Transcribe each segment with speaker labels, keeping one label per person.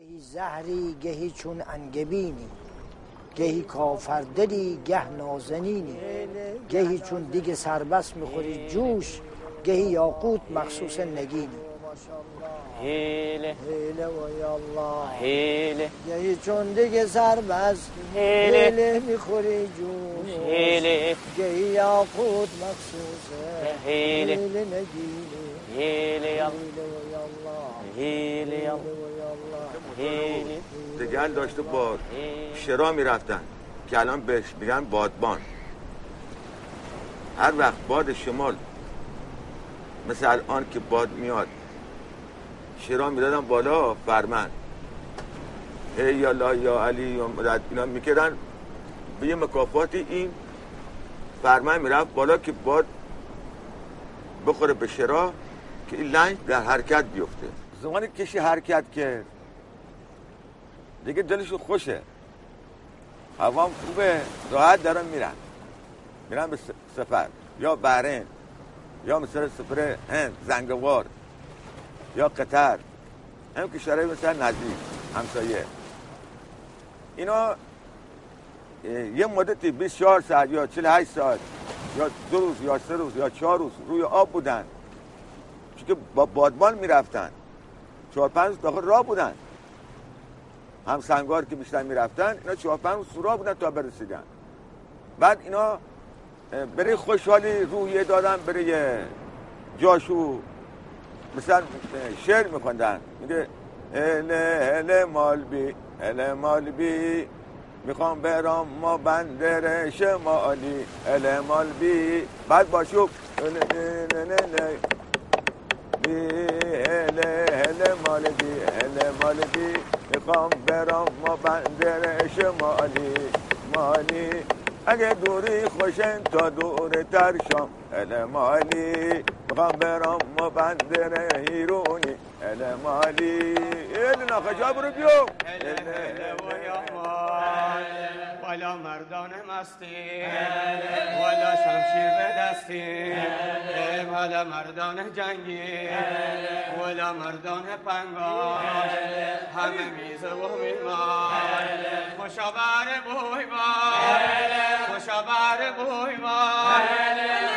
Speaker 1: گهی زهری گهی چون انگبینی گهی کافردلی گه نازنینی. گهی چون دیگ سربس می‌خوری جوش گهی یاقوت مخصوص نگینی.
Speaker 2: هیله
Speaker 1: هیله و یالله
Speaker 2: هیله
Speaker 1: گهی چون دیگ سربس
Speaker 2: هیله.
Speaker 1: می‌خوری جوش.
Speaker 2: هیله
Speaker 1: گهی یاقوت مخصوصه
Speaker 2: هیله.
Speaker 1: هیله نگینی.
Speaker 2: هیله یا
Speaker 1: هیله و یالله
Speaker 2: هیله
Speaker 3: دگل داشته با شرا می‌رفتن. که الان بهش میگن بادبان. هر وقت باد شمال مثل الان که باد میاد شرا می‌دادن بالا فرمن هی یا لا یا علی یا مدد اینا می‌کردن. به یه مکافاتی این فرمن می‌رفت بالا که باد بخوره به شرا که این لنگ در حرکت بیفته. زمانی کشی حرکت کرد. دیگه دلشون خوشه. هوام خوبه راحت دارن میرن. میرن به سفر. یا بحرین یا مثل سفر هند زنگوار یا قطر. هم شرایط مثل نزدیک همسایه. اینا یه مدتی 24 ساعت یا 48 ساعت یا دو روز یا سه روز یا چهار روز روی آب بودن. چون با بادبان می‌رفتن. چهار پنج داخل راه بودن هم سنگار که بیشتر می‌رفتن اینا چهار پنج سورا بودن تا برسیدن بعد اینا برای خوشحالی روحیه دادن برای جاشو مثلا شعر میخوندن میگه هله هله مالبی هله مالبی می‌خوام برام ما بندر شمالی هله مالبی بعد باشو هله هله مال بی هله مال بی می‌خوام برام ما بندر شمالی مالی اگه دوری خوشن تا دور تر شام هله مالی می‌خوام برام ما بندر هیرونی هله مالی هله نخجا برو بیو هله هله
Speaker 4: والا مردان مستی والا شمشیر به دستی والا مردان جنگی والا مردان پنگاش همه میزه و میمان خوشا بر بوی بار خوشا بر بوی بار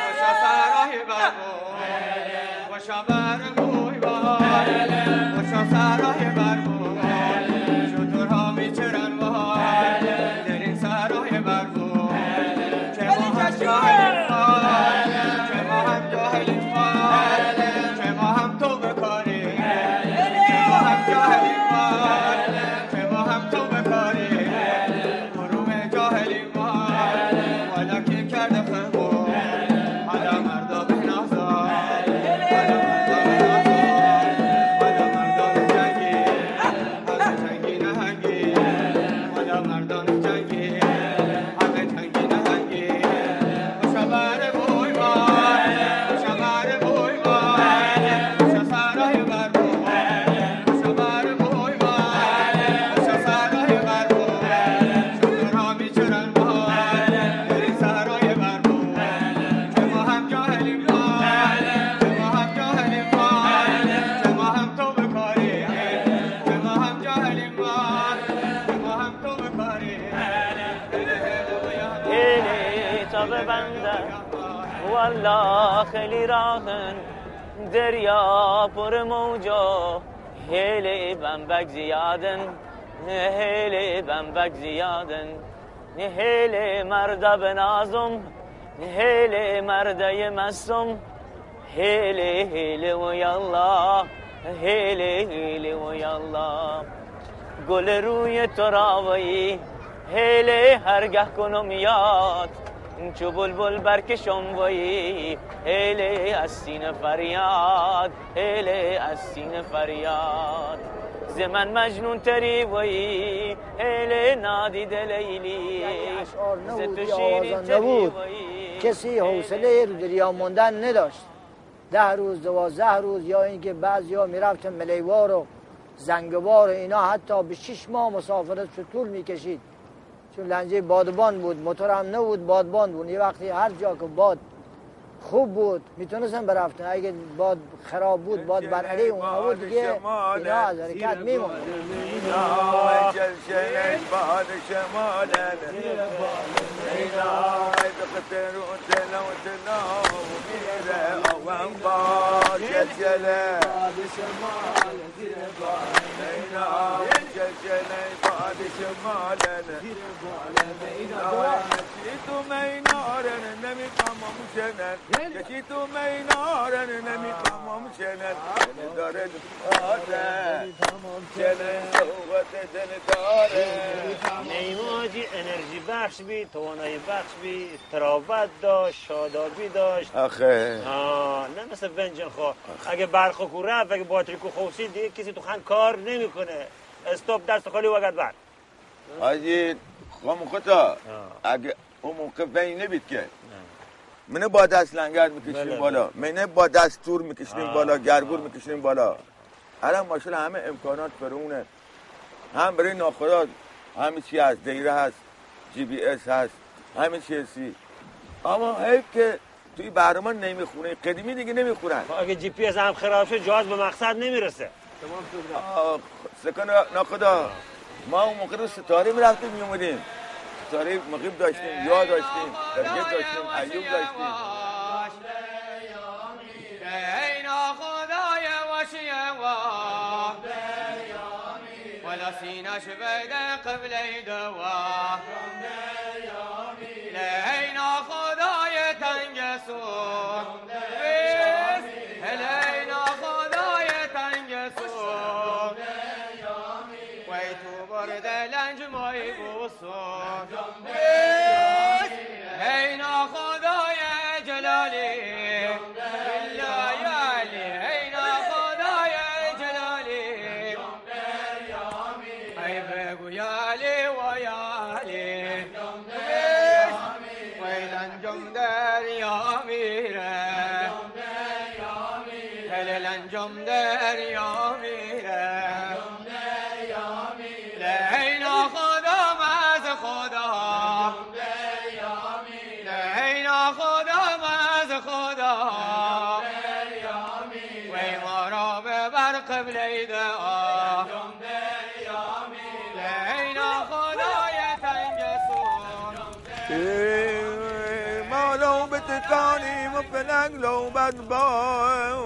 Speaker 4: خوشا سرای بر بوی خوشا بر بوی بار خوشا
Speaker 2: ببندن والا خیلی راهن دریا پر موجا هیله بمبک زیادن. هیله بمبک زیادن. هیله مردا بنازم. هیله مرده مستم هیله هیله و یالله هیله هیله و یالله گل روی تو راوی. هیله هرگه کنم یاد. چو بلبل برکشم وی هیله از سینه فریاد هیله از سینه فریاد. ز من مجنون تری وی هیله نادیده لیلی.
Speaker 1: اشعار
Speaker 2: ز
Speaker 1: نبود آوازان
Speaker 2: وی
Speaker 1: کسی حوصله رو دریا موندن نداشت. ده روز دوازده روز یا اینکه بعضی ها می‌رفتن ملیوار و زنگوار و اینا حتی به شش ماه مسافرت طول می‌کشید. چون لنجه بادبان بود موتور هم نبود بادبان بود. یه وقتی هر جا که باد خوب بود می‌تونستم برفتن. اگه باد خراب بود باد بر علیه اونها بود دیگه اینا از حرکت
Speaker 3: جلجل باد شمالا اینا بقتر وتلا وتلا وميرة وانبار جلجل اینا جلجل باد شمالا تو مینارن نمی تمام شنن یکی تو مینارن نمی تمام شنن داره داره شنن قوت دل داره
Speaker 5: نیماجی انرژی بخش بی توانایی بخش بی تراوت داشت شادابی داشت.
Speaker 3: آخه.
Speaker 5: آه نه مثل ونجن خواه. اگه برخو کو رفت اگه باتری کو خوصی دیگه کسی تو خان کار نمی‌کنه. استوب دست خالی وقت بعد
Speaker 3: حاجی خام خدا اگه اون موقع بین نبید که. منه با دست لنگر می‌کشیم
Speaker 5: بله،
Speaker 3: بالا. منه با دست تور می‌کشیم. بالا گربور می‌کشیم بالا. الان ماشاءالله همه امکانات فرونه هم برای ناخدا همه چی هست دیره هست جی بی اس هست همه چی هستی اما حیف که توی برنامه نمی‌خونه. قدیمی دیگه نمی‌خورن.
Speaker 5: خب اگه جی پی اس هم خراب شد جهاز به مقصد نمی‌رسه.
Speaker 3: تمام شد آه، سکن نخدا. ما اون موقع رو ستاره می رفتیم می اومدیم ستاره مغیب داشتیم یا داشتیم درگت داشتیم ایوب داشتیم.
Speaker 4: ولا سينا شبيدا قبل يدواه هل لنجم دریا میره لی ناخدا از خدا لی ناخدا از خدا وی ما را ببر قبله دعا لی ناخدای تنگ سون
Speaker 3: و فلنگ لو بدبار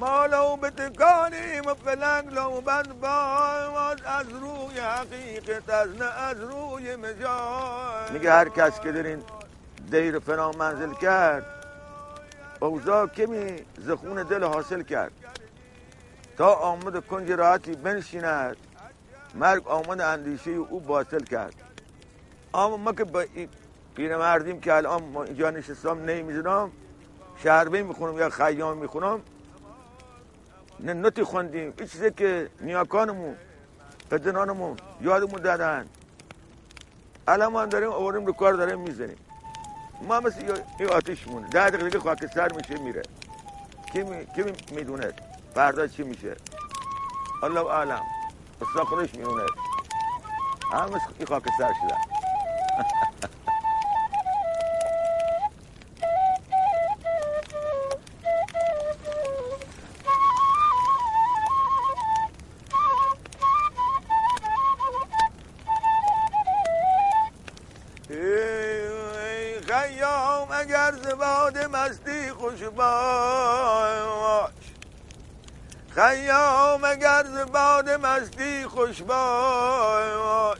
Speaker 3: ما لو بتکانیم و فلنگ لو بدبار از روی حقیقت از نه از روی مجاز. میگه هر کس که در این دیر فنا منزل کرد اوضاع کمی ز خون دل حاصل کرد. تا آمد کنج راحتی بنشیند مرگ آمد و اندیشه او باطل کرد. اما ما که با پیرمردیم که الان ما اینجا نشستم نمی‌دونم شهربه می‌خونم یا خیام می‌خونم. نه نتی خوندیم. این چیزی که نیاکانمون پدرانمون یادمون دادن. الان ما داریم آوریم رو کار داریم می‌زنیم. ما مثل این آتیش مونه. ده دقیقه خاکستر میشه میره. کی, می... کی می- می‌دونه؟ فردا چی میشه؟ الله عالم اصلا خودش می‌دونه. همه خاکستر شدن اگر زباد مستی خوش باش خیام اگر زباد مستی خوش باش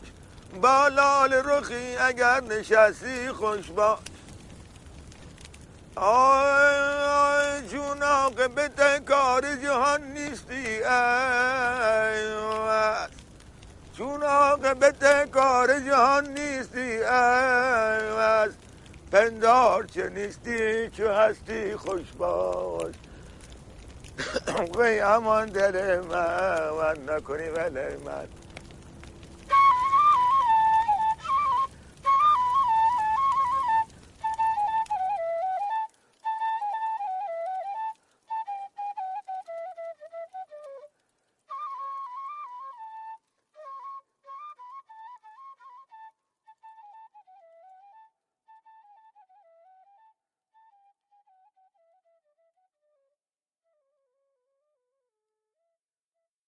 Speaker 3: با لال رخی اگر نشستی خوش باش آی جون عاقبت کار جهان نیستی ای. چون عاقبت کار جهان نیستی ای. پندار چه نیستی چه هستی؟ خوش باش. وی امان دل من نکنی ولی من.